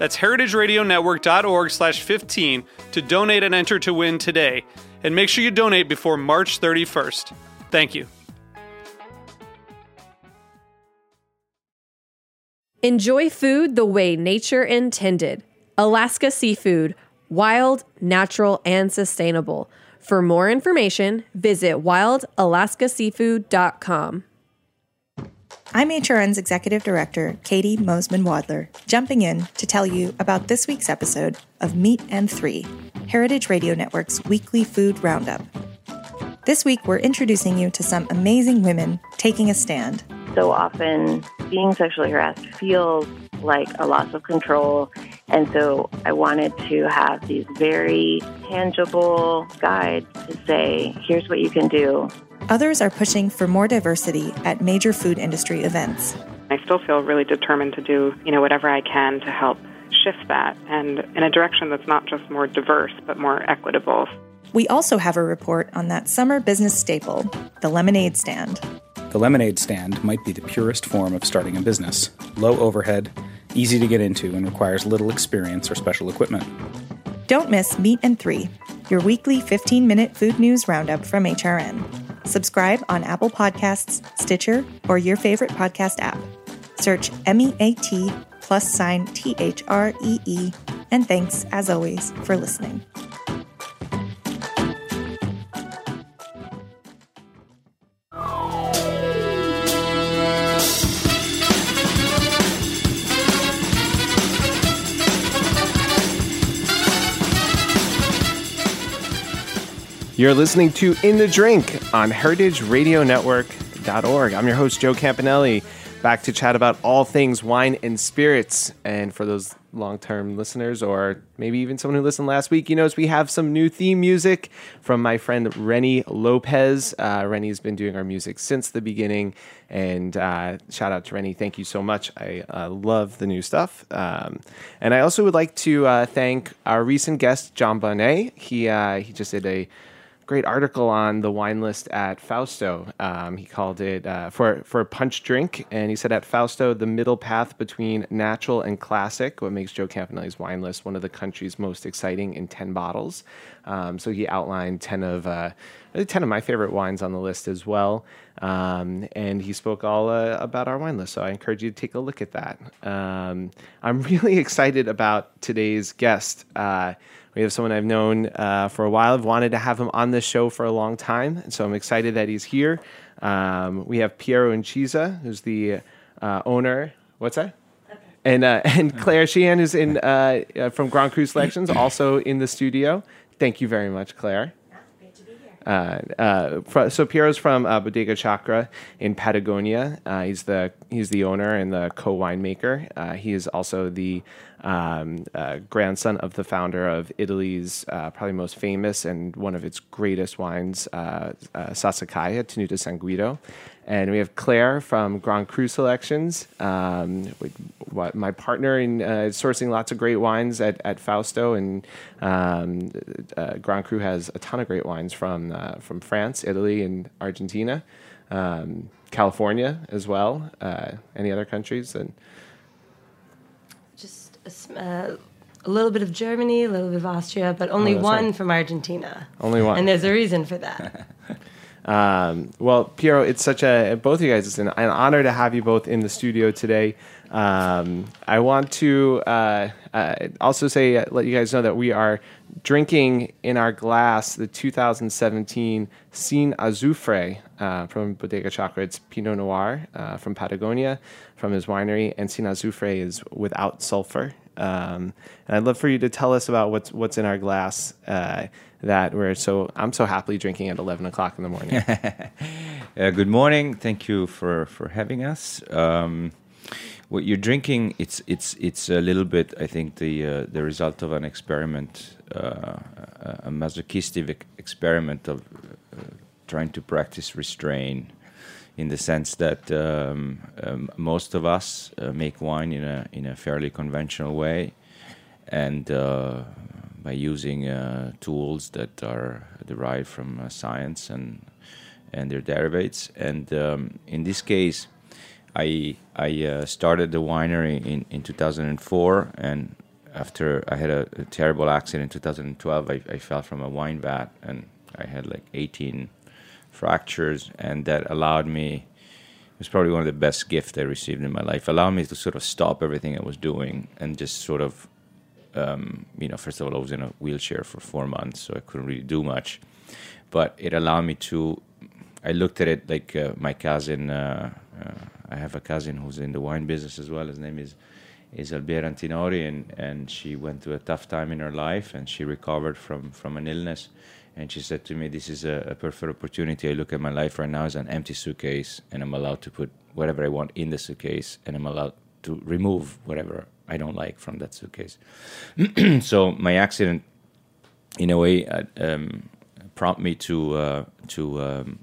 That's heritageradionetwork.org slash 15 to donate and enter to win today. And make sure you donate before March 31st. Thank you. Enjoy food the way nature intended. Alaska Seafood, wild, natural, and sustainable. For more information, visit wildalaskaseafood.com. I'm HRN's Executive Director, Caity Moseman Wadler, jumping in to tell you about this week's episode of Meat and Three, Heritage Radio Network's weekly food roundup. This week, we're introducing you to some amazing women taking a stand. So often, being sexually harassed feels like a loss of control. And so I wanted to have these very tangible guides to say, here's what you can do Others are pushing for more diversity at major food industry events. I still feel really determined to do, you know, whatever I can to help shift that and in a direction that's not just more diverse but more equitable. We also have a report on that summer business staple, the lemonade stand. The lemonade stand might be the purest form of starting a business. Low overhead, easy to get into, and requires little experience or special equipment. Don't miss Meat and Three, your weekly 15 minute food news roundup from HRN. Subscribe on Apple Podcasts, Stitcher, or your favorite podcast app. Search M E A T plus sign T H R E E. And thanks, as always, for listening. You're listening to In the Drink on heritageradionetwork.org. I'm your host, Joe Campanelli, back to chat about all things wine and spirits. And for those long term listeners, or maybe even someone who listened last week, you notice we have some new theme music from my friend Rennie Lopez. Uh, Rennie's been doing our music since the beginning. And uh, shout out to Rennie. Thank you so much. I uh, love the new stuff. Um, and I also would like to uh, thank our recent guest, Jon Bonné. He, uh, he just did a great article on the wine list at Fausto. Um, he called it uh, for for a punch drink, and he said at Fausto, the middle path between natural and classic, what makes Joe Campanelli's wine list one of the country's most exciting in ten bottles. Um, so he outlined ten of. Uh, 10 of my favorite wines on the list as well. Um, and he spoke all uh, about our wine list. So I encourage you to take a look at that. Um, I'm really excited about today's guest. We have someone I've known uh, for a while. I've wanted to have him on this show for a long time, and so I'm excited that he's here. Um, we have Piero Incisa, who's the uh, owner. What's that? And uh, and Claire Sheehan, who's in uh, uh, from Grand Cru Selections, also in the studio. Thank you very much, Claire. Great to be here. Uh, uh, fr- so Piero's from uh, Bodega Chacra in Patagonia. Uh, he's the he's the owner and the co winemaker. Uh, he is also the um, uh, grandson of the founder of Italy's probably most famous and one of its greatest wines, uh, Sassicaia Tenuta San Guido. And we have Claire from Grand Cru Selections, um, my partner in uh, sourcing lots of great wines at, at Fausto. And um, uh, Grand Cru has a ton of great wines from, uh, from France, Italy, and Argentina, um, California as well. Uh, any other countries? And a, uh, a little bit of Germany, a little bit of Austria, but only Oh, one right. from Argentina. Only one. And there's a reason for that. Um, well, Piero, it's such a both of you guys. It's an, an honor to have you both in the studio today. Um, I want to uh, uh, also say, uh, let you guys know that we are drinking in our glass the 2017 Sin Azufre uh, from Bodega Chacra. It's Pinot Noir uh, from Patagonia, from his winery, and Sin Azufre is without sulfur. Um, and I'd love for you to tell us about what's what's in our glass uh, that we're so I'm so happily drinking at 11 o'clock in the morning. uh, good morning. Thank you for for having us. Um, what you're drinking, it's it's it's a little bit, I think, the uh, the result of an experiment, uh, a masochistic experiment of uh, trying to practice restraint, in the sense that um, um, most of us uh, make wine in a in a fairly conventional way, and uh, by using uh, tools that are derived from science and and their derivatives, and um, in this case I I uh, started the winery in, in 2004, and after I had a, a terrible accident in 2012, I, I, fell from a wine vat and I had like 18 fractures, and that allowed me. It was probably one of the best gifts I received in my life. Allowed me to sort of stop everything I was doing and just sort of, um, you know, first of all, I was in a wheelchair for four months, so I couldn't really do much. But it allowed me to. I looked at it like uh, my cousin. Uh, uh, I have a cousin who's in the wine business as well. His name is is Albiera Antinori, and, and she went through a tough time in her life, and she recovered from, from an illness. And she said to me, "This is a, a perfect opportunity. I look at my life right now as an empty suitcase, and I'm allowed to put whatever I want in the suitcase, and I'm allowed to remove whatever I don't like from that suitcase." so my accident, in a way, uh, um, prompted me to uh, to um,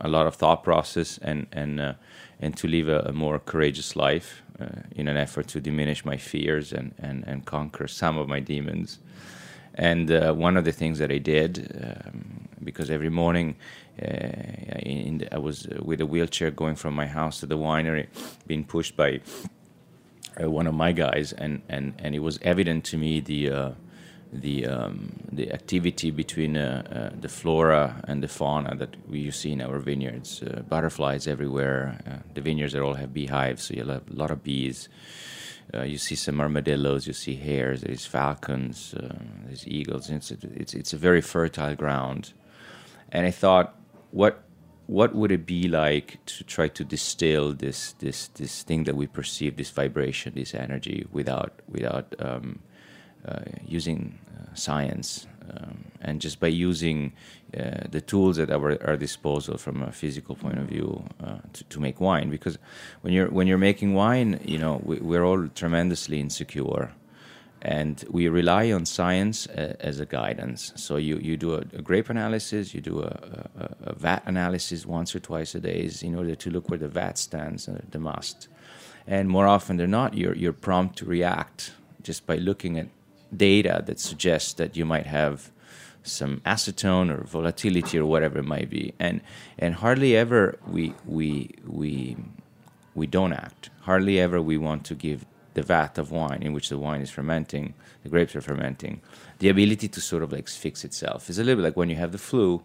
a lot of thought process and and uh, and to live a, a more courageous life uh, in an effort to diminish my fears and, and, and conquer some of my demons. And uh, one of the things that I did, um, because every morning uh, I was with a wheelchair going from my house to the winery, being pushed by uh, one of my guys, and, and, and it was evident to me the uh, the um, the activity between uh, uh, the flora and the fauna that we see in our vineyards. Uh, butterflies everywhere. Uh, the vineyards all have beehives, so you have a lot of bees. Uh, you see some armadillos. You see hares. There's falcons. Uh, there's eagles. It's, it's it's a very fertile ground, and I thought, what what would it be like to try to distill this this this thing that we perceive, this vibration, this energy, without without um, uh, using science um, and just by using uh, the tools at our, disposal from a physical point of view uh, to, to, make wine. Because when you're when you're making wine you know we, are all tremendously insecure and we rely on science uh, as a guidance. So you, you do a, a grape analysis you do a, a, vat analysis once or twice a day in order to look where the vat stands uh, the must. And more often than not you're, you're prompt to react just by looking at data that suggests that you might have some acetone or volatility or whatever it might be. And and hardly ever we we we we don't act. Hardly ever we want to give the vat of wine in which the wine is fermenting the grapes are fermenting the ability to sort of like fix itself. Is a little bit like when you have the flu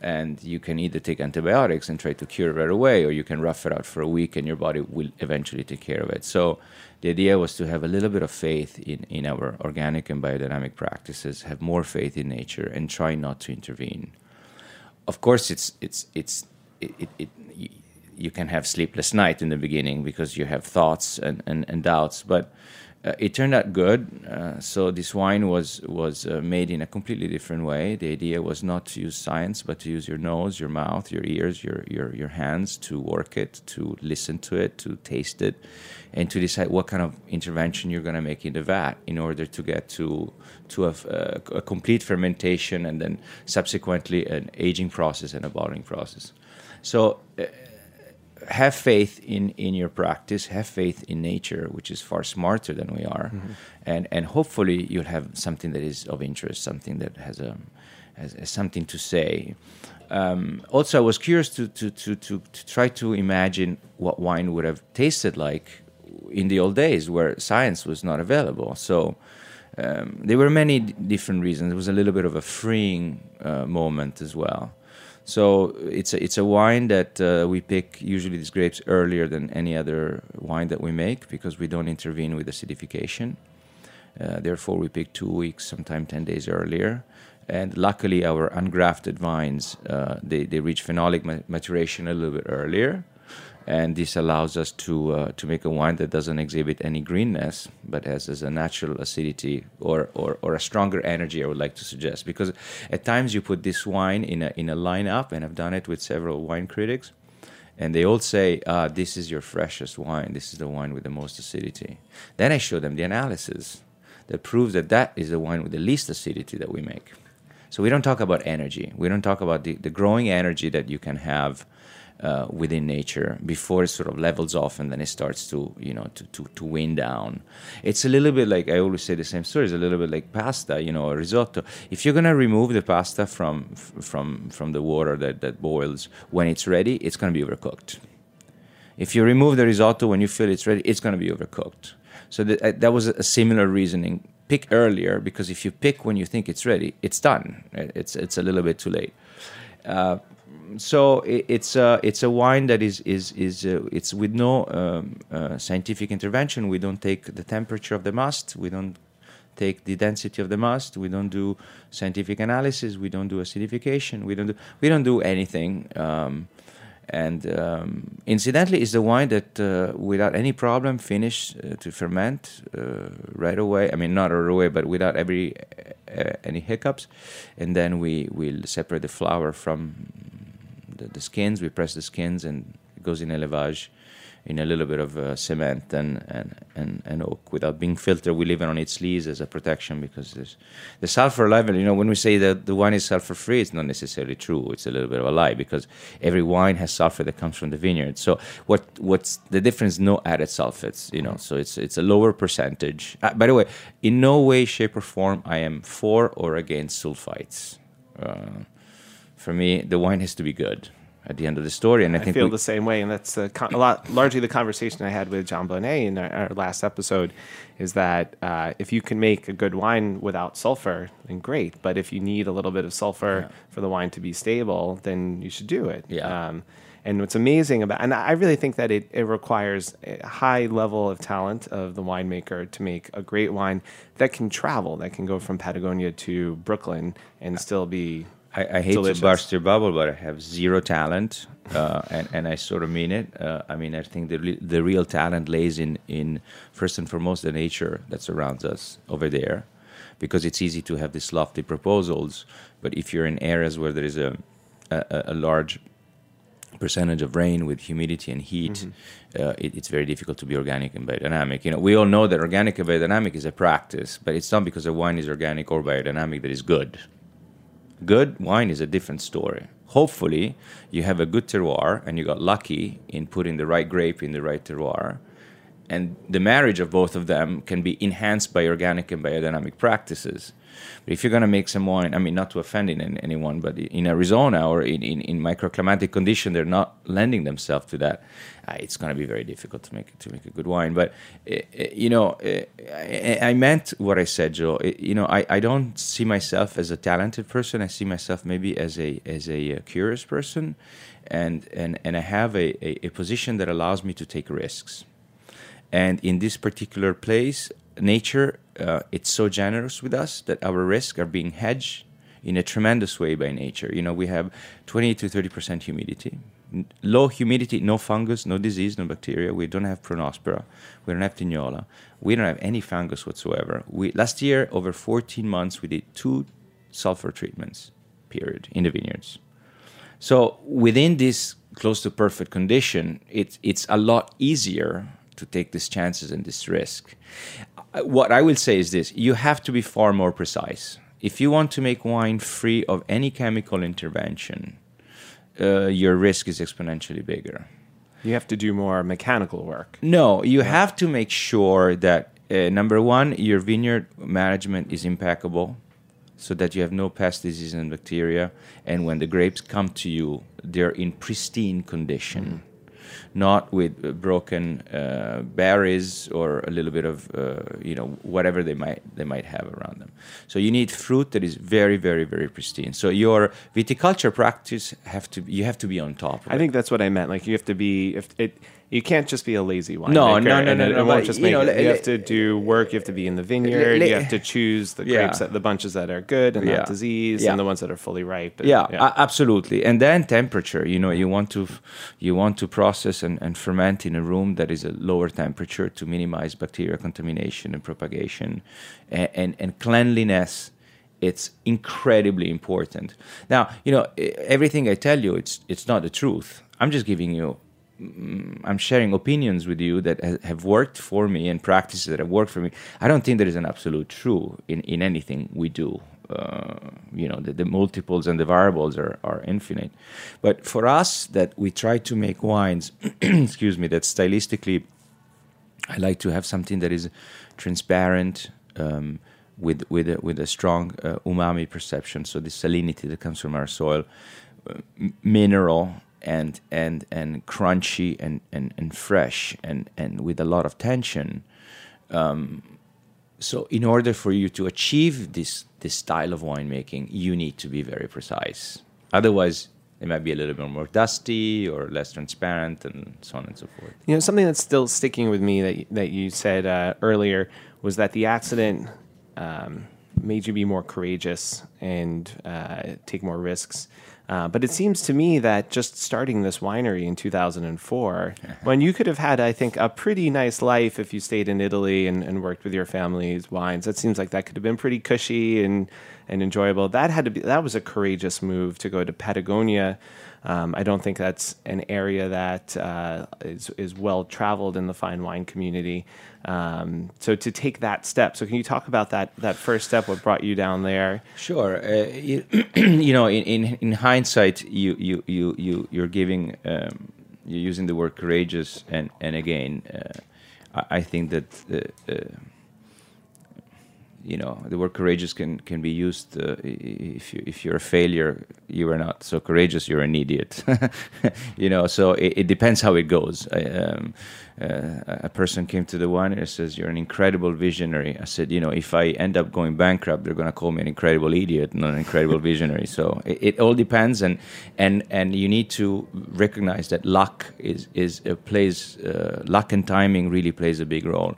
and you can either take antibiotics and try to cure it right away or you can rough it out for a week and your body will eventually take care of it. So the idea was to have a little bit of faith in, in our organic and biodynamic practices, have more faith in nature, and try not to intervene. Of course, it's it's it's it, it, it you can have sleepless night in the beginning because you have thoughts and, and, and doubts, but it turned out good. Uh, so this wine was was uh, made in a completely different way. The idea was not to use science, but to use your nose, your mouth, your ears, your your your hands to work it, to listen to it, to taste it, and to decide what kind of intervention you're going to make in the vat in order to get to to a, a, complete fermentation and then subsequently an aging process and a bottling process. So uh, have faith in in your practice have faith in nature which is far smarter than we are. Mm-hmm. and and hopefully you'll have something that is of interest something that has a has, has something to say. Um, also i was curious to, to, to, to, to try to imagine what wine would have tasted like in the old days where science was not available. So um, there were many d- different reasons. It was a little bit of a freeing uh, moment as well So it's a, it's a wine that uh, we pick usually these grapes earlier than any other wine that we make because we don't intervene with acidification. Uh, therefore, we pick two weeks, sometimes 10 days earlier. And luckily, our ungrafted vines, uh, they, they reach phenolic ma- maturation a little bit earlier. And this allows us to, uh, to make a wine that doesn't exhibit any greenness, but has, a natural acidity or, or, or a stronger energy, I would like to suggest. Because at times you put this wine in a, in a lineup, and I've done it with several wine critics, and they all say, ah, This is your freshest wine. This is the wine with the most acidity. Then I show them the analysis that proves that that is the wine with the least acidity that we make. So we don't talk about energy. We don't talk about the, the growing energy that you can have uh, within nature before it sort of levels off and then it starts to you know to, to, to wind down. It's a little bit like I always say the same story. It's a little bit like pasta, you know, risotto. If you're gonna remove the pasta from from from the water that, that boils when it's ready, it's gonna be overcooked. If you remove the risotto when you feel it's ready, it's gonna be overcooked. So that, uh, that was a similar reasoning. Pick earlier because if you pick when you think it's ready, it's done. It's it's a little bit too late. Uh, so it, it's a it's a wine that is is is uh, it's with no um, uh, scientific intervention. We don't take the temperature of the must. We don't take the density of the must. We don't do scientific analysis. We don't do acidification. We don't do we don't do anything. Um, and um, incidentally, is the wine that uh, without any problem finished uh, to ferment uh, right away. I mean, not right away, but without every uh, any hiccups. And then we will separate the flour from the, the skins. We press the skins, and it goes in élevage in a little bit of uh, cement and, and, and, and oak without being filtered. We leave it on its lees as a protection because there's the sulfur level. You know, when we say that the wine is sulfur free, it's not necessarily true. It's a little bit of a lie because every wine has sulfur that comes from the vineyard. So what what's the difference? No added sulfates. You know, so it's it's a lower percentage. Uh, by the way, in no way, shape, or form, I am for or against sulfites. Uh, for me, the wine has to be good at the end of the story. And I, I think feel we, the same way, and that's a, con- a lot largely the conversation I had with Jon Bonné in our, our last episode. Is that uh, if you can make a good wine without sulfur, then great. But if you need a little bit of sulfur Yeah. for the wine to be stable, then you should do it. Yeah. Um, and what's amazing about, and I really think that it, it requires a high level of talent of the winemaker to make a great wine that can travel, that can go from Patagonia to Brooklyn and still be I, I hate delicious. to burst your bubble, but I have zero talent, uh, and and I sort of mean it. Uh, I mean, I think the re- the real talent lays in in first and foremost the nature that surrounds us over there, because it's easy to have these lofty proposals, but if you're in areas where there is a a, a large percentage of rain with humidity and heat, uh, it, it's very difficult to be organic and biodynamic. You know, we all know that organic and biodynamic is a practice, but it's not because a wine is organic or biodynamic that is good. Good wine is a different story. Hopefully, you have a good terroir and you got lucky in putting the right grape in the right terroir. And the marriage of both of them can be enhanced by organic and biodynamic practices. But if you're going to make some wine, I mean, not to offend in, anyone, but in Arizona or in, in, in microclimatic condition, they're not lending themselves to that. Uh, it's going to be very difficult to make to make a good wine. But uh, uh, you know, uh, I, I meant what I said, Joe. You know, I, I don't see myself as a talented person. I see myself maybe as a as a uh, curious person, and and and I have a, a, a position that allows me to take risks. And in this particular place, nature, uh, it's so generous with us that our risks are being hedged in a tremendous way by nature. You know, we have 20 to 30 percent humidity, N- low humidity, no fungus, no disease, no bacteria. We don't have peronospora, we don't have tignola, we don't have any fungus whatsoever. We last year, over 14 months, we did two sulfur treatments, period, in the vineyards. So within this close to perfect condition, it's it's a lot easier to take these chances and this risk. Uh, What I will say is this: you have to be far more precise. If you want to make wine free of any chemical intervention, uh, your risk is exponentially bigger. You have to do more mechanical work. No, you have to make sure that uh, number one, your vineyard management is impeccable, so that you have no pest, disease, and bacteria. And when the grapes come to you, they're in pristine condition. Not with broken uh, berries or a little bit of uh, you know whatever they might they might have around them. So you need fruit that is very very very pristine. So your viticulture practice have to you have to be on top. Of I it. think that's what I meant. Like you have to be if it. You can't just be a lazy winemaker. No, no, no, no, no, but, you know, it. You have to do work. You have to be in the vineyard. you have to choose the Yeah. grapes, that, the bunches that are good and Yeah. not disease, Yeah. and the ones that are fully ripe. and- yeah, absolutely and then temperature you know you want to you want to process and, and ferment in a room that is a lower temperature to minimize bacteria contamination and propagation and, and, and cleanliness it's incredibly important now you know everything i tell you it's it's not the truth i'm just giving you mm, I'm sharing opinions with you that have worked for me and practices that have worked for me. I don't think there is an absolute truth in, in anything we do. Uh, you know, the, the multiples and the variables are, are infinite. But for us, that we try to make wines, excuse me, that stylistically, I like to have something that is transparent, um, with with a, with a strong uh, umami perception. So the salinity that comes from our soil, uh, mineral and and and crunchy and and, and fresh and and with a lot of tension. Um, so in order for you to achieve this this style of winemaking, you need to be very precise. Otherwise, it might be a little bit more dusty or less transparent, and so on and so forth. You know, something that's still sticking with me that that you said uh, earlier was that the accident um, made you be more courageous and uh, take more risks. Uh, but it seems to me that just starting this winery in 2004, when you could have had, I think, a pretty nice life if you stayed in Italy and, and worked with your family's wines, that seems like that could have been pretty cushy and, and enjoyable. That had to be that was a courageous move to go to Patagonia. Um, I don't think that's an area that uh, is is well traveled in the fine wine community. Um, so to take that step, so can you talk about that that first step? What brought you down there? Sure. Uh, you, you know, in, in in hindsight, you you you you you're giving um, you're using the word courageous, and and again, uh, I, I think that. You know the word courageous can can be used uh, if you if you're a failure you are not. So courageous you're an idiot. You know so it, it depends how it goes. I, um, a person came to the winery and says you're an incredible visionary. I said you know if i end up going bankrupt they're going to call me an incredible idiot not an incredible visionary. So it, it all depends and and and you need to recognize that luck is is uh, plays uh, luck and timing really plays a big role.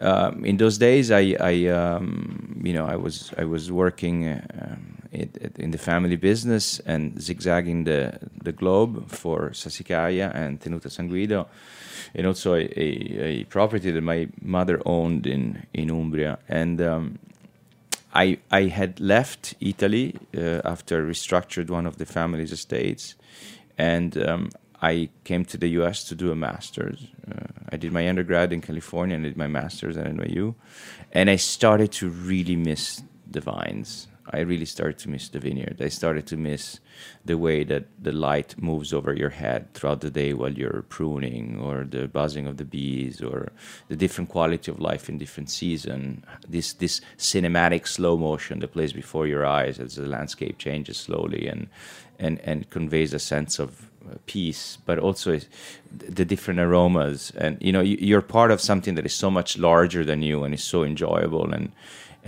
Um, in those days, I, I um, you know, I was I was working uh, in the family business and zigzagging the the globe for Sassicaia and Tenuta San Guido, and also a, a, a property that my mother owned in in Umbria, and. Um, I, I had left Italy uh, after restructured one of the family's estates, and um, I came to the U.S. to do a master's. Uh, I did my undergrad in California and did my master's at NYU, and I started to really miss the vines. I really started to miss the vineyard. I started to miss the way that the light moves over your head throughout the day while you're pruning, or the buzzing of the bees, or the different quality of life in different season. This this cinematic slow motion that plays before your eyes as the landscape changes slowly and and and conveys a sense of uh, peace, but also the different aromas. And you know, you're part of something that is so much larger than you and is so enjoyable and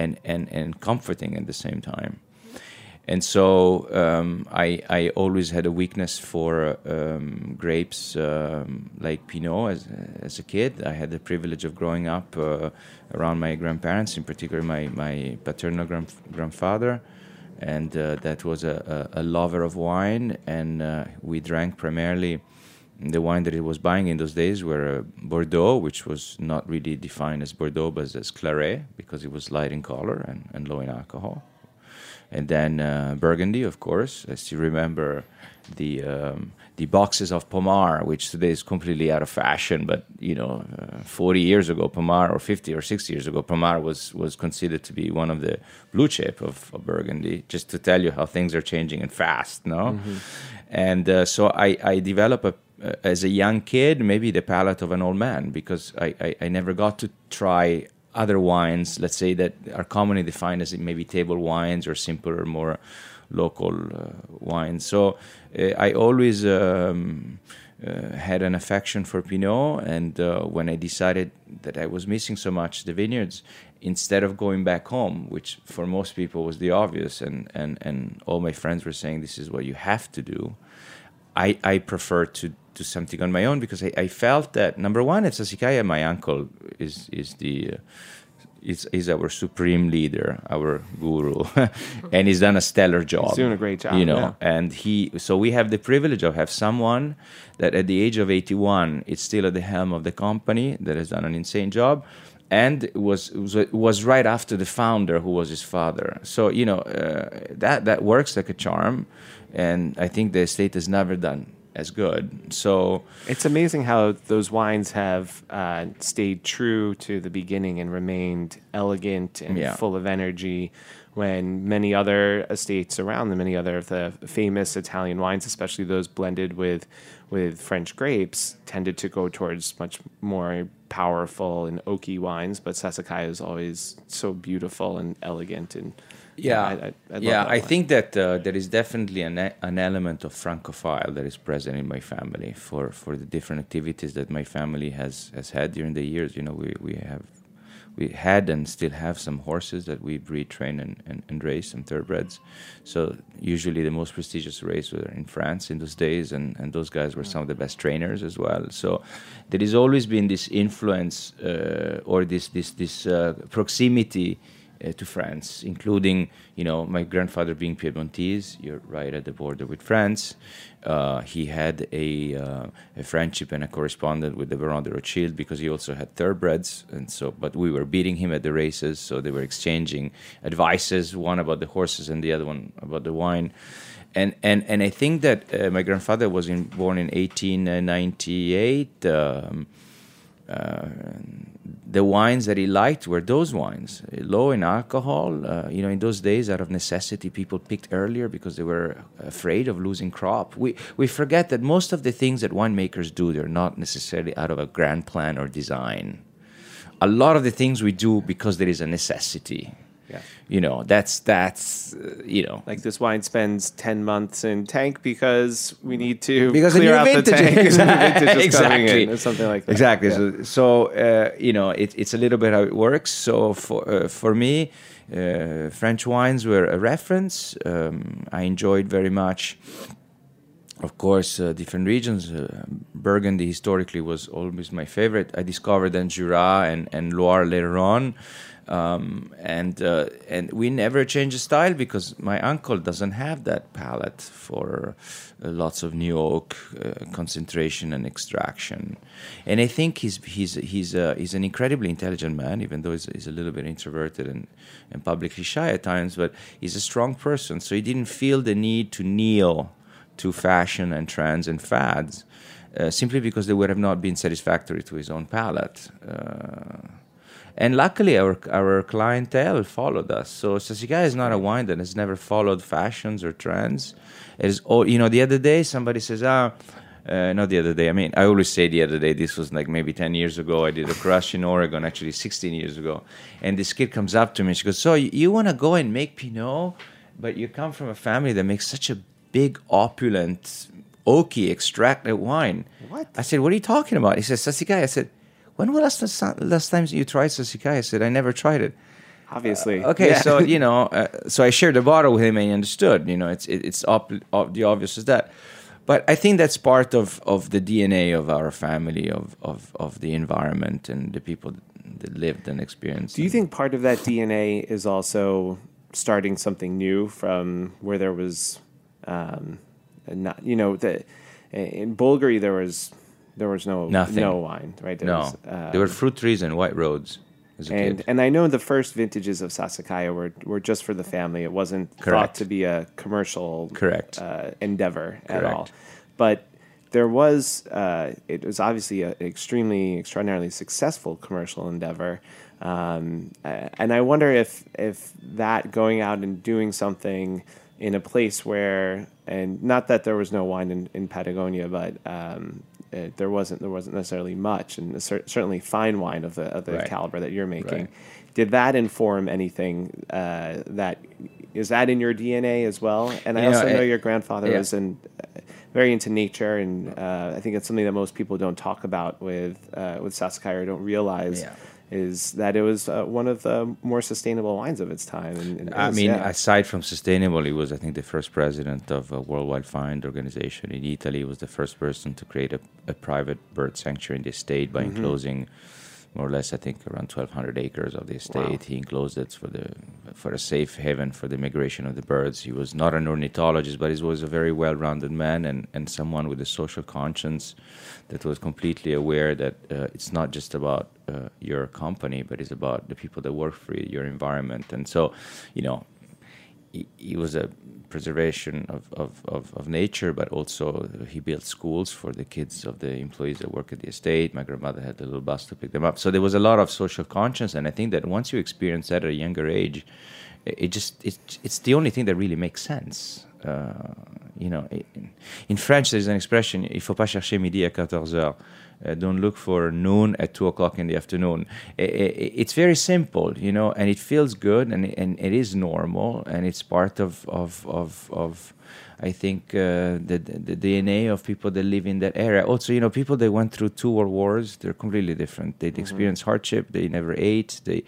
and and and comforting at the same time. And so um, I, I always had a weakness for um, grapes um, like Pinot as, as a kid. I had the privilege of growing up uh, around my grandparents, in particular my, my paternal grand, grandfather. And uh, that was a, a, a lover of wine. And uh, we drank primarily the wine that he was buying in those days were uh, Bordeaux, which was not really defined as Bordeaux, but as Claret, because it was light in color and, and low in alcohol and then uh, Burgundy, of course. I still remember the um, the boxes of Pommard, which today is completely out of fashion. But you know, uh, 40 years ago, Pommard, or 50 or 60 years ago, Pommard was was considered to be one of the blue chip of, of Burgundy. Just to tell you how things are changing and fast, no. And uh, so I I developed a as a young kid, maybe the palate of an old man, because I, I, I never got to try other wines, let's say that are commonly defined as maybe table wines or simpler, more local uh, wines. So uh, I always. Um, uh, had an affection for Pinot, and uh, when I decided that I was missing so much the vineyards, instead of going back home, which for most people was the obvious, and, and, and all my friends were saying this is what you have to do, I, I prefer to something on my own because I, I felt that number one, at Sassicaia, my uncle is is the uh, is, is our supreme leader, our guru, and he's done a stellar job. He's doing a great job, you know. yeah. And he, so we have the privilege of have someone that at the age of 81 is still at the helm of the company that has done an insane job, and was was, was right after the founder who was his father. So you know uh, that that works like a charm, and I think the estate has never done as good. So It's amazing how those wines have uh, stayed true to the beginning and remained elegant and Yeah. full of energy. When many other estates around them, many other of the famous Italian wines, especially those blended with with French grapes, tended to go towards much more powerful and oaky wines. But Sassicaia is always so beautiful and elegant and Yeah, I, I, I love yeah. I think that uh, there is definitely an, an element of francophile that is present in my family for, for the different activities that my family has, has had during the years. You know, we, we have we had and still have some horses that we breed, train, and, and, and race, some thoroughbreds. So usually the most prestigious race were in France in those days, and, and those guys were some of the best trainers as well. So there has always been this influence uh, or this this this uh, proximity uh, to France, including you know my grandfather being Piedmontese. You're right at the border with France. Uh, he had a, uh, a friendship and a correspondent with the Baron de Rothschild because he also had thoroughbreds, and so. But we were beating him at the races, so they were exchanging advices, one about the horses and the other one about the wine. And and and I think that uh, my grandfather was in, born in 1898. Um, uh, the wines that he liked were those wines, low in alcohol. Uh, you know, in those days, out of necessity, people picked earlier because they were afraid of losing crop. We we forget that most of the things that winemakers do, they're not necessarily out of a grand plan or design. A lot of the things we do because there is a necessity. Yeah. You know, that's that's uh, you know Like this wine spends ten months in tank because we need to because clear out new the tank. and the vintage is coming exactly, in, or something like that. Exactly. Yeah. So, so uh, you know, it, it's a little bit how it works. So for uh, for me, uh, French wines were a reference. Um, I enjoyed very much. Of course, uh, different regions. Uh, Burgundy historically was always my favorite. I discovered then Jura and, and Loire later on. Um, and uh, and we never change the style because my uncle doesn't have that palate for uh, lots of new oak uh, concentration and extraction. And I think he's he's he's uh, he's an incredibly intelligent man, even though he's, he's a little bit introverted and, and publicly shy at times. But he's a strong person, so he didn't feel the need to kneel to fashion and trends and fads, uh, simply because they would have not been satisfactory to his own palate. Uh, and luckily, our our clientele followed us. So Sassicaia is not a wine that has never followed fashions or trends. It is all you know. The other day, somebody says, "Ah." Uh, not the other day. I mean, I always say the other day. This was like maybe ten years ago. I did a crush in Oregon, actually sixteen years ago. And this kid comes up to me. She goes, "So you, you want to go and make Pinot, but you come from a family that makes such a big, opulent, oaky extracted wine." What? I said, "What are you talking about?" He says, "Sassicaia." I said, "When was last last time you tried Sassicaia?" I said, "I never tried it." Obviously. Okay, Yeah. so you know, uh, so I shared the bottle with him, and he understood. You know, it's it, it's op- op- the obvious is that, but I think that's part of of the DNA of our family, of of of the environment and the people that lived and experienced. Do you think part of that DNA is also starting something new from where there was, um, not you know that in Bolgheri there was there was no Nothing. no wine right there no, was, uh, there were fruit trees and white roads as a and kid. and I know the first vintages of Sassicaia were were just for the family. It wasn't thought to be a commercial Correct. uh, endeavor at all. But there was uh, it was obviously an extremely extraordinarily successful commercial endeavor. Um, and I wonder if if that going out and doing something in a place where and not that there was no wine in, in Patagonia, but um, it, there wasn't there wasn't necessarily much, and cer- certainly fine wine of the of the Right. caliber that you're making. Right. Did that inform anything uh, that is that in your DNA as well? And I know, also know it- your grandfather yeah. was in, uh, very into nature, and uh, I think it's something that most people don't talk about with uh, with Sassicaia or don't realize. Yeah. Is that it was uh, one of the more sustainable wines of its time? And, and I was- mean, yeah. aside from sustainable, he was, I think, the first president of a World Wide Fund organization in Italy. He was the first person to create a, a private bird sanctuary in the state by enclosing more or less, I think, around 1,200 acres of the estate. He enclosed it for the for a safe haven for the migration of the birds. He was not an ornithologist, but he was a very well-rounded man and, and someone with a social conscience that was completely aware that uh, it's not just about uh, your company, but it's about the people that work for you, your environment. And so, you know, he, was a preservation of, of, of, of nature, but also he built schools for the kids of the employees that work at the estate. My grandmother had a little bus to pick them up. So there was a lot of social conscience, and I think that once you experience that at a younger age, it, just it, it's the only thing that really makes sense. Uh, you know, in, in French, there's an expression: "Il faut pas chercher midi à 14 heures." Uh, don't look for noon at two o'clock in the afternoon. It's very simple, you know, and it feels good, and and it is normal, and it's part of of of, of I think uh, the, the DNA of people that live in that area. Also, you know, people that went through two world wars, they're completely different. They experienced hardship. They never ate. They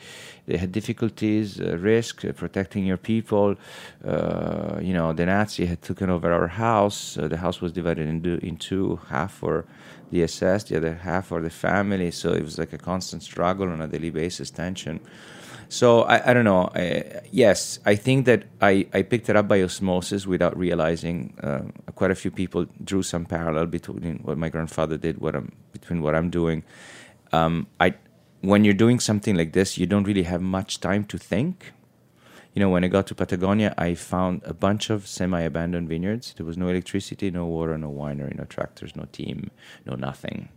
they had difficulties, uh, risk, uh, protecting your people. Uh, you know, the Nazi had taken over our house. Uh, the house was divided into into half for the SS, the other half for the family. So it was like a constant struggle on a daily basis, tension. So I, I don't know. Yes, I think that I, I picked it up by osmosis without realizing. Uh, quite a few people drew some parallel between what my grandfather did, what I'm between what I'm doing. Um, I when you're doing something like this, you don't really have much time to think. You know, when I got to Patagonia, I found a bunch of semi-abandoned vineyards. There was no electricity, no water, no winery, no tractors, no team, no nothing.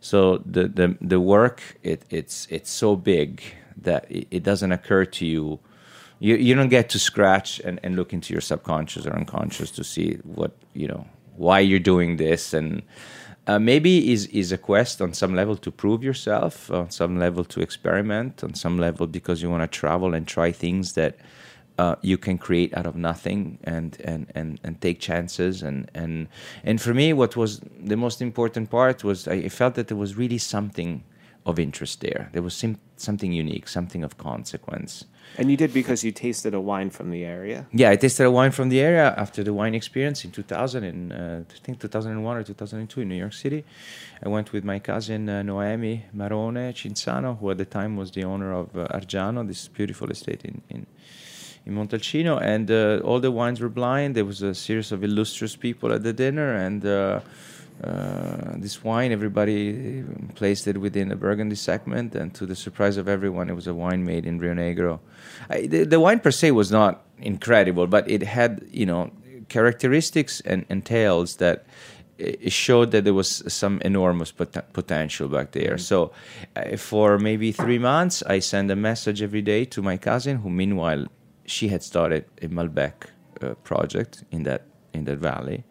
So the the, the work it, it's it's so big that it, it doesn't occur to you. You you don't get to scratch and, and look into your subconscious or unconscious to see what you know why you're doing this and uh, maybe is is a quest on some level to prove yourself, on some level to experiment, on some level because you want to travel and try things that uh, you can create out of nothing and, and, and, and take chances and, and and for me what was the most important part was I felt that there was really something of interest there. There was sim- something unique, something of consequence. and you did because you tasted a wine from the area. Yeah, I tasted a wine from the area after the wine experience in 2000, in, uh, I think 2001 or 2002 in New York City. I went with my cousin uh, Noemi Marone Cinzano, who at the time was the owner of uh, Argiano, this beautiful estate in, in, in Montalcino. And uh, all the wines were blind. There was a series of illustrious people at the dinner, and uh, this wine, everybody placed it within a Burgundy segment, and to the surprise of everyone, it was a wine made in Rio Negro. I, the, the wine per se was not incredible, but it had, you know, characteristics and, and tales that it showed that there was some enormous pot- potential back there. So, uh, for maybe three months, I sent a message every day to my cousin, who meanwhile she had started a Malbec uh, project in that in that valley,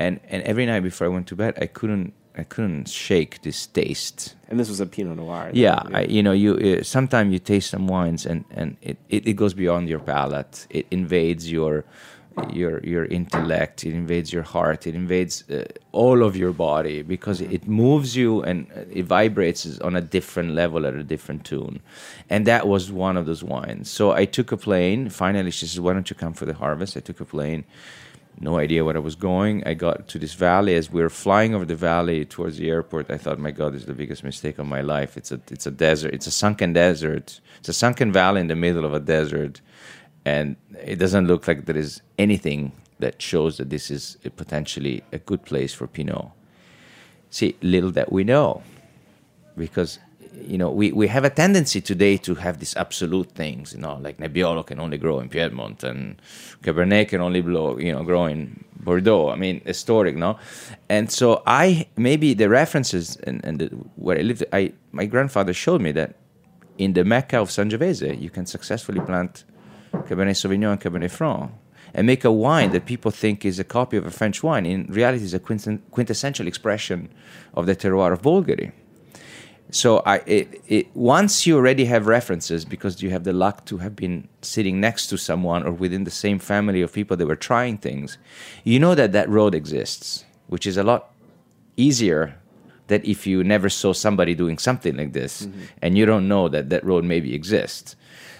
and and every night before I went to bed, I couldn't I couldn't shake this taste. And this was a Pinot Noir. Yeah, I, you know, you uh, sometimes you taste some wines and and it, it, it goes beyond your palate. It invades your your your intellect. It invades your heart. It invades uh, all of your body because it moves you and it vibrates on a different level at a different tune. And that was one of those wines. So I took a plane. Finally, she says, "Why don't you come for the harvest?" I took a plane no idea where I was going. I got to this valley as we were flying over the valley towards the airport. I thought, my God, this is the biggest mistake of my life. It's a it's a desert. It's a sunken desert. It's a sunken valley in the middle of a desert, and it doesn't look like there is anything that shows that this is a potentially a good place for Pinot. See, little that we know, because you know we, we have a tendency today to have these absolute things, you know, like Nebbiolo can only grow in Piedmont and Cabernet can only blow, you know, grow in Bordeaux. I mean, historic, no? And so I maybe the references and, and the, where I lived, I my grandfather showed me that in the Mecca of Sangiovese, you can successfully plant Cabernet Sauvignon and Cabernet Franc and make a wine that people think is a copy of a French wine. In reality, is a quintessential expression of the terroir of Bolgheri. So I it, it, once you already have references because you have the luck to have been sitting next to someone or within the same family of people that were trying things, you know that that road exists, which is a lot easier than if you never saw somebody doing something like this Mm-hmm. and you don't know that that road maybe exists.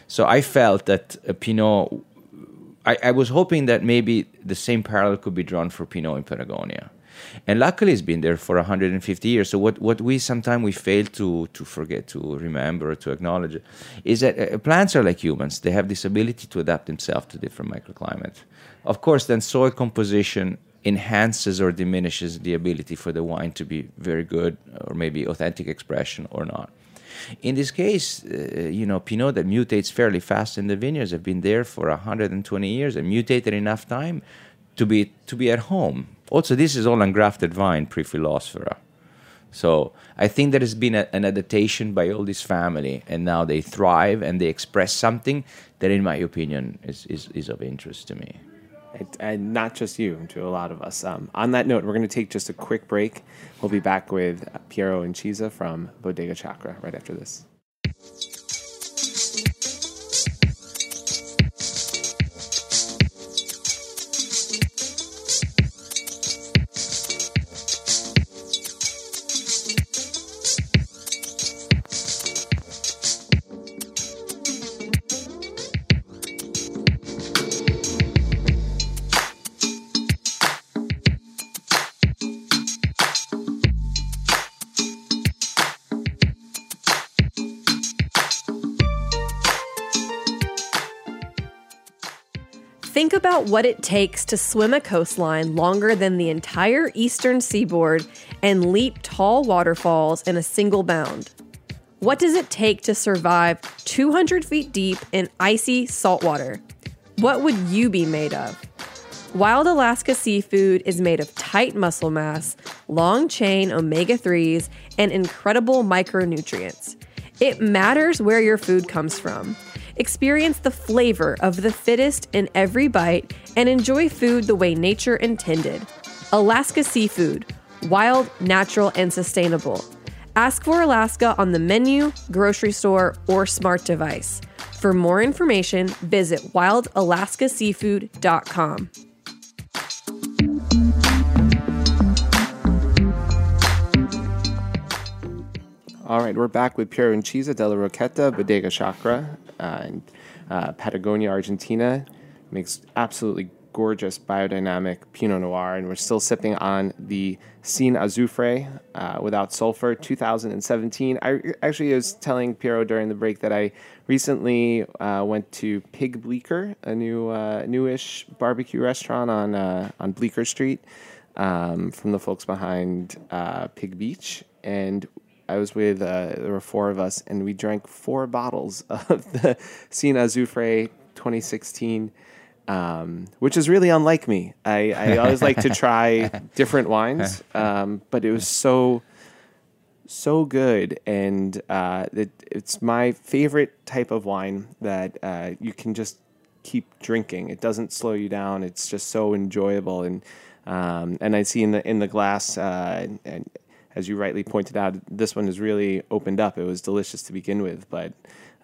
So I felt that a Pinot. I, I was hoping that maybe the same parallel could be drawn for Pinot in Patagonia. And luckily, it's been there for 150 years. So what, what we sometimes we fail to to forget to remember to acknowledge is that uh, plants are like humans. They have this ability to adapt themselves to different microclimates. Of course, then soil composition enhances or diminishes the ability for the wine to be very good or maybe authentic expression or not. In this case, uh, you know, Pinot that mutates fairly fast in the vineyards have been there for 120 years and mutated enough time to be to be at home. Also, this is all ungrafted vine pre-phylloxera. So I think there has been a, an adaptation by all this family, and now they thrive and they express something that, in my opinion, is, is, is of interest to me. and, and not just you, to a lot of us. Um, on that note, we're going to take just a quick break. We'll be back with Piero Incisa from Bodega Chacra right after this. About what it takes to swim a coastline longer than the entire eastern seaboard and leap tall waterfalls in a single bound. What does it take to survive 200 feet deep in icy saltwater? What would you be made of? Wild Alaska seafood is made of tight muscle mass, long chain omega 3s, and incredible micronutrients. It matters where your food comes from. Experience the flavor of the fittest in every bite and enjoy food the way nature intended. Alaska Seafood wild, natural, and sustainable. Ask for Alaska on the menu, grocery store, or smart device. For more information, visit wildalaskaseafood.com. All right, we're back with Piero Incisa della Rocchetta, Bodega Chacra, uh, in uh, Patagonia, Argentina. Makes absolutely gorgeous biodynamic Pinot Noir, and we're still sipping on the Sin Azufre uh, without sulfur 2017. I actually was telling Piero during the break that I recently uh, went to Pig Bleecker, a new uh, newish barbecue restaurant on uh, on Bleecker Street, um, from the folks behind uh, Pig Beach, and I was with uh, there were four of us, and we drank four bottles of the Sin Azufre 2016 um, which is really unlike me. I, I always like to try different wines, um, but it was so so good, and uh, it, it's my favorite type of wine that uh, you can just keep drinking. It doesn't slow you down. It's just so enjoyable, and um, and I see in the in the glass, uh, and as you rightly pointed out, this one has really opened up. It was delicious to begin with, but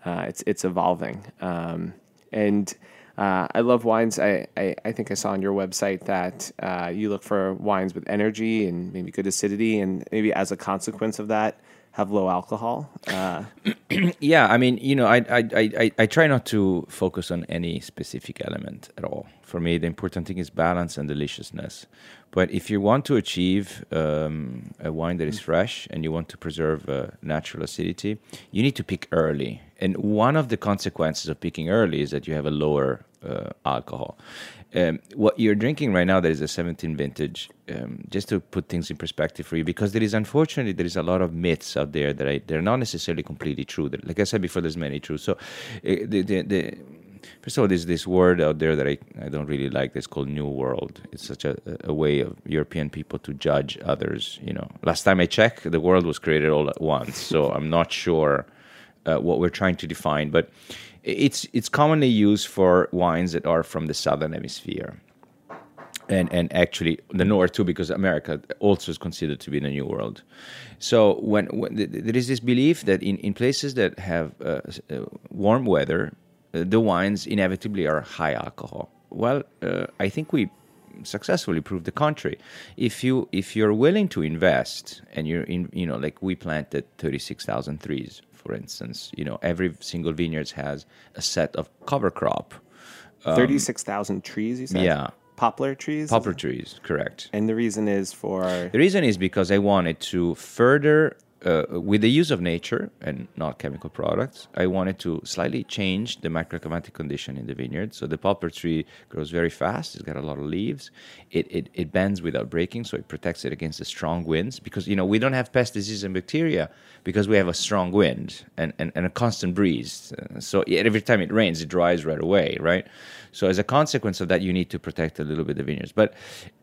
uh, it's it's evolving, um, and. Uh, I love wines. I, I, I think I saw on your website that uh, you look for wines with energy and maybe good acidity, and maybe as a consequence of that, have low alcohol. Uh, yeah, I mean, you know, I, I, I, I try not to focus on any specific element at all. For me, the important thing is balance and deliciousness. But if you want to achieve um, a wine that is fresh and you want to preserve uh, natural acidity, you need to pick early. And one of the consequences of picking early is that you have a lower uh, alcohol. Um, what you're drinking right now, that is a 17 vintage, um, just to put things in perspective for you, because there is unfortunately there is a lot of myths out there that I, they're not necessarily completely true. Like I said before, there's many true. So uh, the, the, the First of all, there's this word out there that I, I don't really like. That's called New World. It's such a, a way of European people to judge others. You know, last time I checked, the world was created all at once. So I'm not sure uh, what we're trying to define, but it's it's commonly used for wines that are from the southern hemisphere. and and actually the north too because america also is considered to be the new world so when, when th- th- there is this belief that in, in places that have uh, uh, warm weather uh, the wines inevitably are high alcohol well uh, i think we successfully prove the contrary if you if you're willing to invest and you're in you know like we planted 36000 trees for instance you know every single vineyard has a set of cover crop um, Thirty-six thousand trees. You said. yeah. Poplar trees. poplar trees correct And the reason is for The reason is because I wanted to further, uh, with the use of nature and not chemical products, I wanted to slightly change the microclimatic condition in the vineyard. So the poplar tree grows very fast. It's got a lot of leaves. It, it, it bends without breaking, so it protects it against the strong winds. Because you know we don't have pest disease and bacteria because we have a strong wind and, and, and a constant breeze. So every time it rains, it dries right away, right? So as a consequence of that, you need to protect a little bit the vineyards. But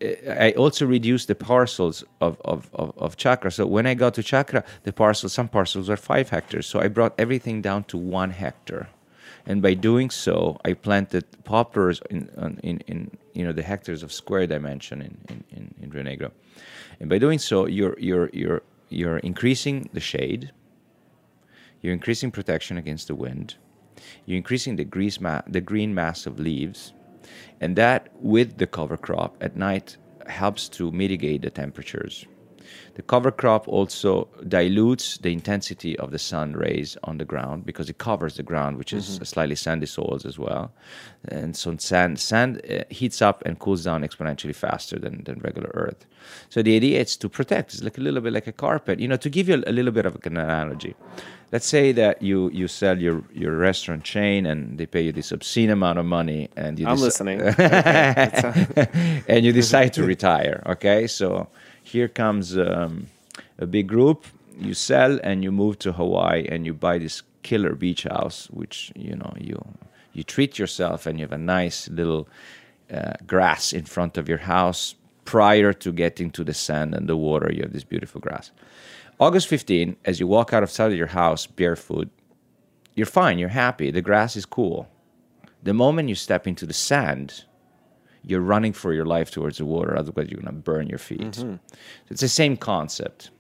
uh, I also reduced the parcels of, of, of, of Chacra. So when I got to Chacra, the parcels, some parcels were five hectares. So I brought everything down to one hectare. And by doing so, I planted poplars in, in, in you know the hectares of square dimension in, in, in Rio Negro. And by doing so, you're, you're, you're, you're increasing the shade, you're increasing protection against the wind, you're increasing the, grease ma- the green mass of leaves, and that with the cover crop at night helps to mitigate the temperatures. The cover crop also dilutes the intensity of the sun rays on the ground because it covers the ground, which is slightly sandy soils as well. And so sand sand uh, heats up and cools down exponentially faster than, than regular earth. So the idea is to protect. It's like a little bit like a carpet. You know, to give you a, a little bit of an analogy. Let's say that you you sell your your restaurant chain and they pay you this obscene amount of money and you I'm listening. Okay, and you decide to retire. Okay, so here comes um, a big group. You sell and you move to Hawaii and you buy this killer beach house, which you know you you treat yourself and you have a nice little uh, grass in front of your house prior to getting to the sand and the water. You have this beautiful grass. August 15, as you walk out of outside of your house barefoot, you're fine. You're happy. The grass is cool. The moment you step into the sand, you're running for your life towards the water, otherwise you're going to burn your feet. So it's the same concept.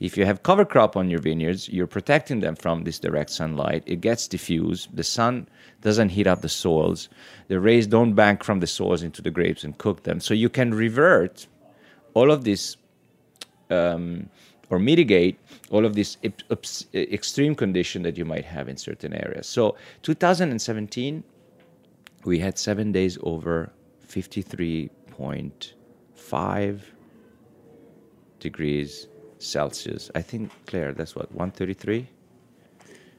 If you have cover crop on your vineyards, you're protecting them from this direct sunlight. It gets diffused. The sun doesn't heat up the soils. The rays don't bank from the soils into the grapes and cook them. So you can revert all of this um, or mitigate all of this ip- ups- extreme condition that you might have in certain areas. So 2017, we had seven days over 53.5 degrees Celsius. I think, Claire, that's what, 133?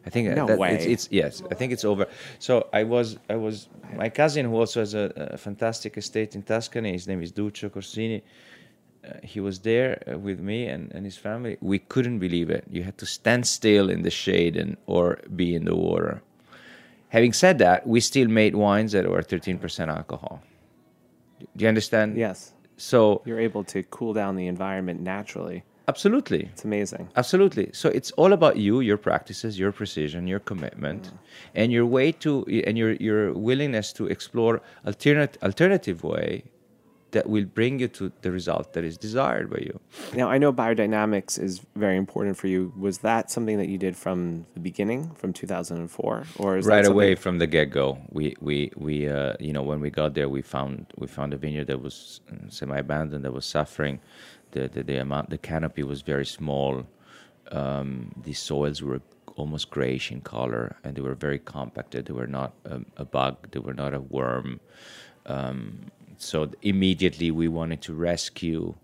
I think No that, way. It's, it's yes. I think it's over. So I was I was my cousin who also has a, a fantastic estate in Tuscany. His name is Duccio Corsini. Uh, he was there uh, with me and, and his family. We couldn't believe it. You had to stand still in the shade and or be in the water. Having said that, we still made wines that were 13% alcohol. Do you understand? yes, So you're able to cool down the environment naturally. absolutely. It's amazing. Absolutely. So it's all about you, your practices, your precision, your commitment, and your way to and your your willingness to explore alternate alternative way that will bring you to the result that is desired by you. Now I know biodynamics is very important for you. Was that something that you did from the beginning, from 2004, or is that right away from the get go. We we we uh, you know when we got there, we found we found a vineyard that was semi abandoned, that was suffering. The, the the amount the canopy was very small. Um, the soils were almost grayish in color, and they were very compacted. They were not um, a bug. They were not a worm. Um, so immediately we wanted to rescue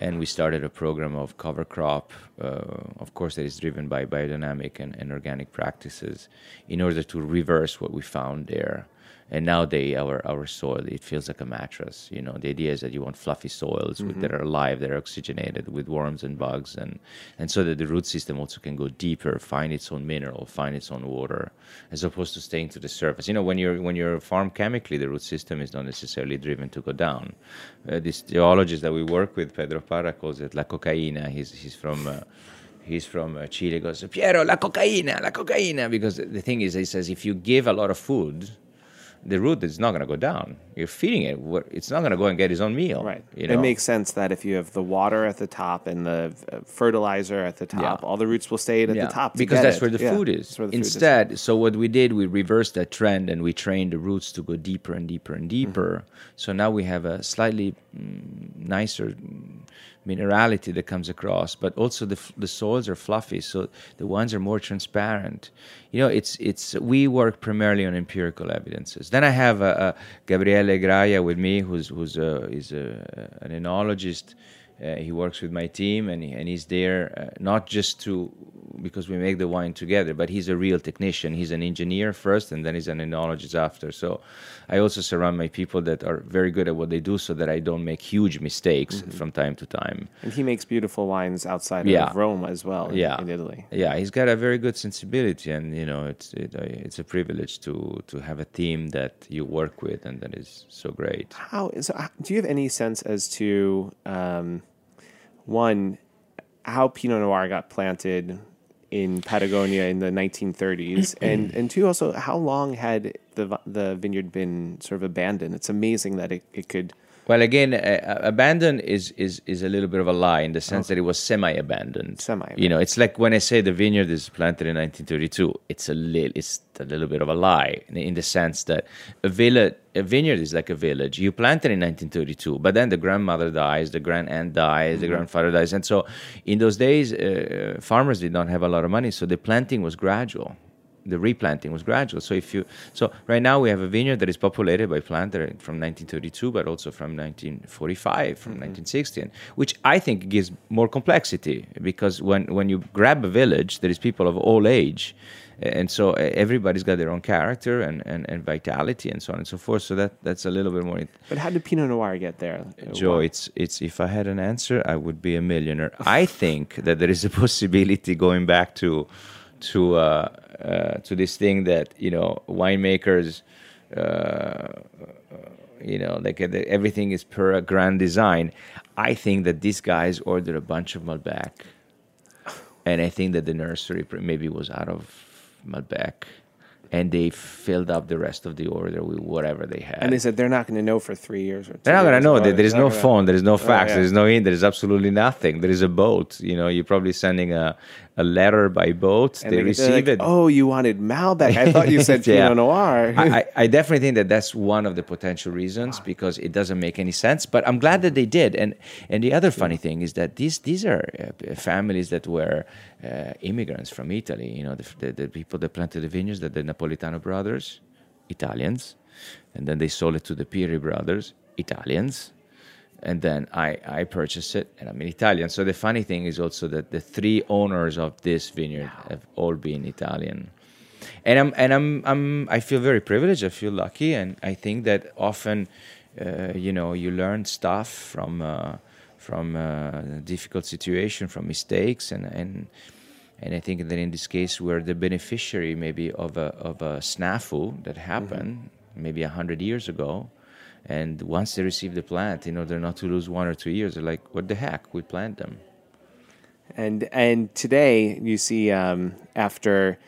and we started a program of cover crop, uh, of course, that is driven by biodynamic and, and organic practices, in order to reverse what we found there. And nowadays, our our soil it feels like a mattress. You know, the idea is that you want fluffy soils with, that are alive, that are oxygenated with worms and bugs, and and so that the root system also can go deeper, find its own mineral, find its own water, as opposed to staying to the surface. You know, when you're when you're farmed chemically, the root system is not necessarily driven to go down. Uh, this geologist that we work with, Pedro Parra, calls it la cocaína. He's he's from. Uh, He's from uh, Chile. Goes Piero, la cocaína, la cocaína. Because the thing is, he says, if you give a lot of food, the root is not going to go down. You're feeding it. It's not going to go and get its own meal. Right. You know? It makes sense that if you have the water at the top and the uh, fertilizer at the top, Yeah. all the roots will stay at Yeah, the top to because that's where the Yeah, food is. that's where the food is. Instead, so what we did, we reversed that trend and we trained the roots to go deeper and deeper and deeper. So now we have a slightly mm, nicer minerality that comes across, but also the the soils are fluffy, so the ones are more transparent. You know, it's it's we work primarily on empirical evidences. Then I have uh, uh, Gabriele Graia with me, who's who's uh, is a, an enologist. Uh, he works with my team, and he, and he's there uh, not just to because we make the wine together, but he's a real technician. He's an engineer first, and then he's an enologist after. So I also surround my people that are very good at what they do, so that I don't make huge mistakes from time to time. And he makes beautiful wines outside Yeah. of Rome as well in, Yeah. in Italy. Yeah, he's got a very good sensibility, and you know, it's it, uh, it's a privilege to to have a team that you work with, and that is so great. How is? uh, Do you have any sense as to um, one how Pinot Noir got planted in Patagonia in the 1930s, and and two also how long had the the vineyard been sort of abandoned? It's amazing that it, it could. Well, again, uh, abandoned is, is is a little bit of a lie in the sense that it was semi-abandoned. Semi. You know, it's like when I say the vineyard is planted in 1932. It's a little, it's a little bit of a lie in, in the sense that a village, a vineyard is like a village. You plant it in 1932, but then the grandmother dies, the grand aunt dies, the grandfather dies, and so in those days, uh, farmers did not have a lot of money, so the planting was gradual the replanting was gradual. So if you so right now we have a vineyard that is populated by planter from 1932, but also from 1945, from 1960, and, which I think gives more complexity because when when you grab a village, there is people of all age. And so everybody's got their own character and, and, and vitality and so on and so forth. So that, that's a little bit more. But how did Pinot Noir get there? Joe, it's it's if I had an answer, I would be a millionaire. I think that there is a possibility going back to to uh, uh, to this thing that you know winemakers. Uh, you know, like uh, everything is per a grand design. I think that these guys ordered a bunch of Malbec, and I think that the nursery maybe was out of Malbec, and they filled up the rest of the order with whatever they had. And they said they're not going to know for three years or. Two They're not gonna know. Oh, There, there is no phone. There is no fax. yeah. There is no in. There is absolutely nothing. There is a boat. You know, you're probably sending a, a letter by boat. And they they- receive like, it. Oh, you wanted Malbec. I thought you said Yeah. Pinot Noir. I, I, definitely think that that's one of the potential reasons because it doesn't make any sense. But I'm glad that they did. And and the other funny thing is that these these are uh, families that were uh, immigrants from Italy. You know, the, the, the people that planted the vineyards, that the Napolitano brothers, Italians, and then they sold it to the Piri brothers, Italians. And then I, I purchased it, and I'm an Italian. So the funny thing is also that the three owners of this vineyard have all been Italian and I'm and I'm I'm I feel very privileged. I feel lucky, and I think that often, uh, you know, you learn stuff from uh, from uh, difficult situation, from mistakes, and and and I think that in this case we're the beneficiary maybe of a of a snafu that happened maybe a hundred years ago. And once they receive the plant, in order not to lose one or two years, they're like, "What the heck? We plant them." And and today you see um, after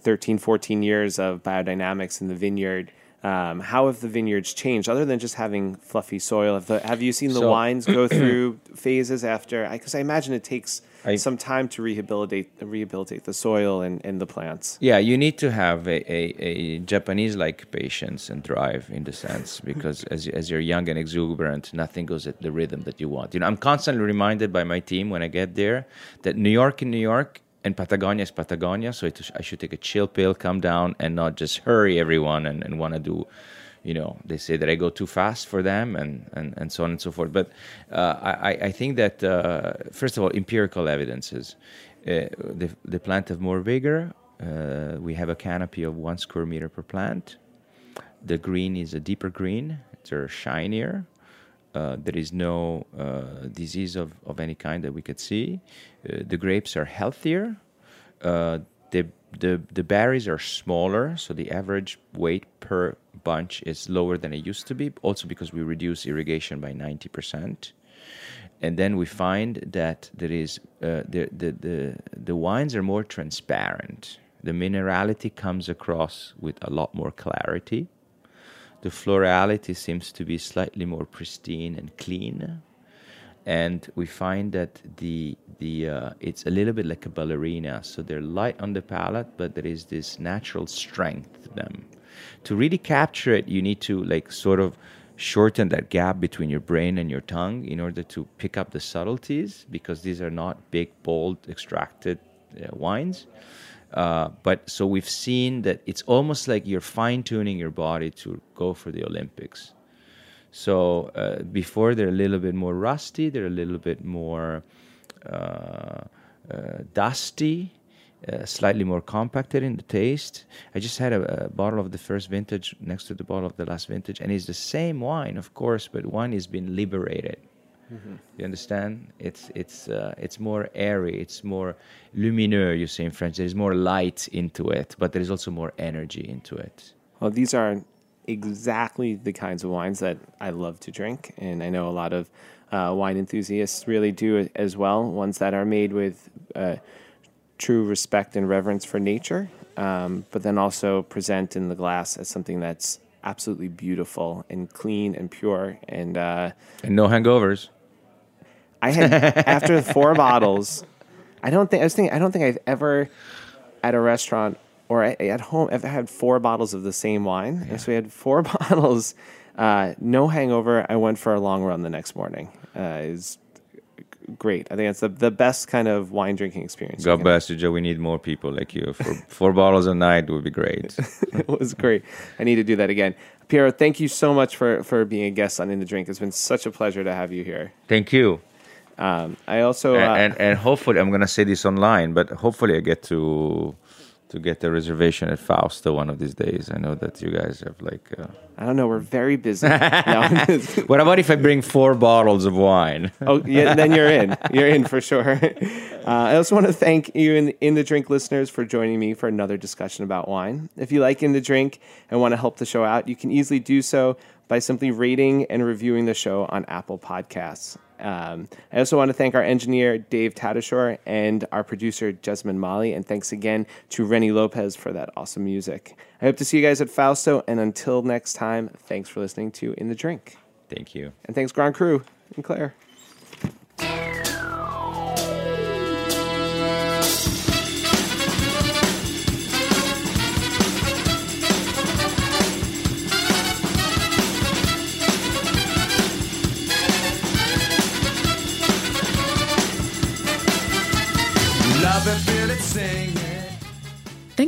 13, 14 years of biodynamics in the vineyard, um, how have the vineyards changed other than just having fluffy soil? Have, the, have you seen the So- wines go through phases after? Because I, imagine it takes I- some time to rehabilitate rehabilitate the soil and, and the plants. Yeah, you need to have a, a, a Japanese like patience and drive in the sense because as, as you're young and exuberant, nothing goes at the rhythm that you want. You know, I'm constantly reminded by my team when I get there that New York in New York and Patagonia is Patagonia. So it, I should take a chill pill, calm down, and not just hurry everyone and, and want to do you know they say that I go too fast for them and, and, and so on and so forth. But uh, I, I think that uh, first of all, empirical evidences. Uh, the, the plant have more vigor. Uh, we have a canopy of one square meter per plant. The green is a deeper green. They're shinier. Uh, there is no uh, disease of, of any kind that we could see. Uh, the grapes are healthier. The, the, the berries are smaller, so the average weight per bunch is lower than it used to be, also because we reduce irrigation by 90%. And then we find that there is uh, the, the, the, the wines are more transparent. The minerality comes across with a lot more clarity. The florality seems to be slightly more pristine and clean, and we find that the the uh, it's a little bit like a ballerina. So they're light on the palate, but there is this natural strength to them. To really capture it, you need to like sort of shorten that gap between your brain and your tongue in order to pick up the subtleties because these are not big, bold, extracted uh, wines. Uh, but so we've seen that it's almost like you're fine tuning your body to go for the Olympics. So uh, before they're a little bit more rusty, they're a little bit more uh, uh, dusty, uh, slightly more compacted in the taste. I just had a, a, bottle of the first vintage next to the bottle of the last vintage, and it's the same wine, of course, but wine has been liberated. Mm-hmm. You understand? It's it's uh, it's more airy. It's more lumineux. You say in French. There is more light into it, but there is also more energy into it. Well, these are exactly the kinds of wines that I love to drink, and I know a lot of uh, wine enthusiasts really do as well. Ones that are made with uh, true respect and reverence for nature, um, but then also present in the glass as something that's absolutely beautiful and clean and pure and uh, and no hangovers. I had after four bottles. I don't think I was thinking. I don't think I've ever at a restaurant or at home ever had four bottles of the same wine. Yeah. So we had four bottles, uh, no hangover. I went for a long run the next morning. Uh, is great. I think it's the, the best kind of wine drinking experience. God bless you, Joe. We need more people like you. For four bottles a night would be great. it was great. I need to do that again. Piero, thank you so much for, for being a guest on In the Drink. It's been such a pleasure to have you here. Thank you. Um, I also uh, and, and, and hopefully I'm gonna say this online, but hopefully I get to to get a reservation at Fausto one of these days. I know that you guys have like. Uh... I don't know. We're very busy. what about if I bring four bottles of wine? oh, yeah, then you're in. You're in for sure. Uh, I also want to thank you in, in the drink listeners for joining me for another discussion about wine. If you like in the drink and want to help the show out, you can easily do so by simply rating and reviewing the show on Apple Podcasts. Um, I also want to thank our engineer, Dave Tadashore, and our producer, Jasmine Molly. And thanks again to Rennie Lopez for that awesome music. I hope to see you guys at Fausto. And until next time, thanks for listening to In the Drink. Thank you. And thanks, Grand Crew and Claire.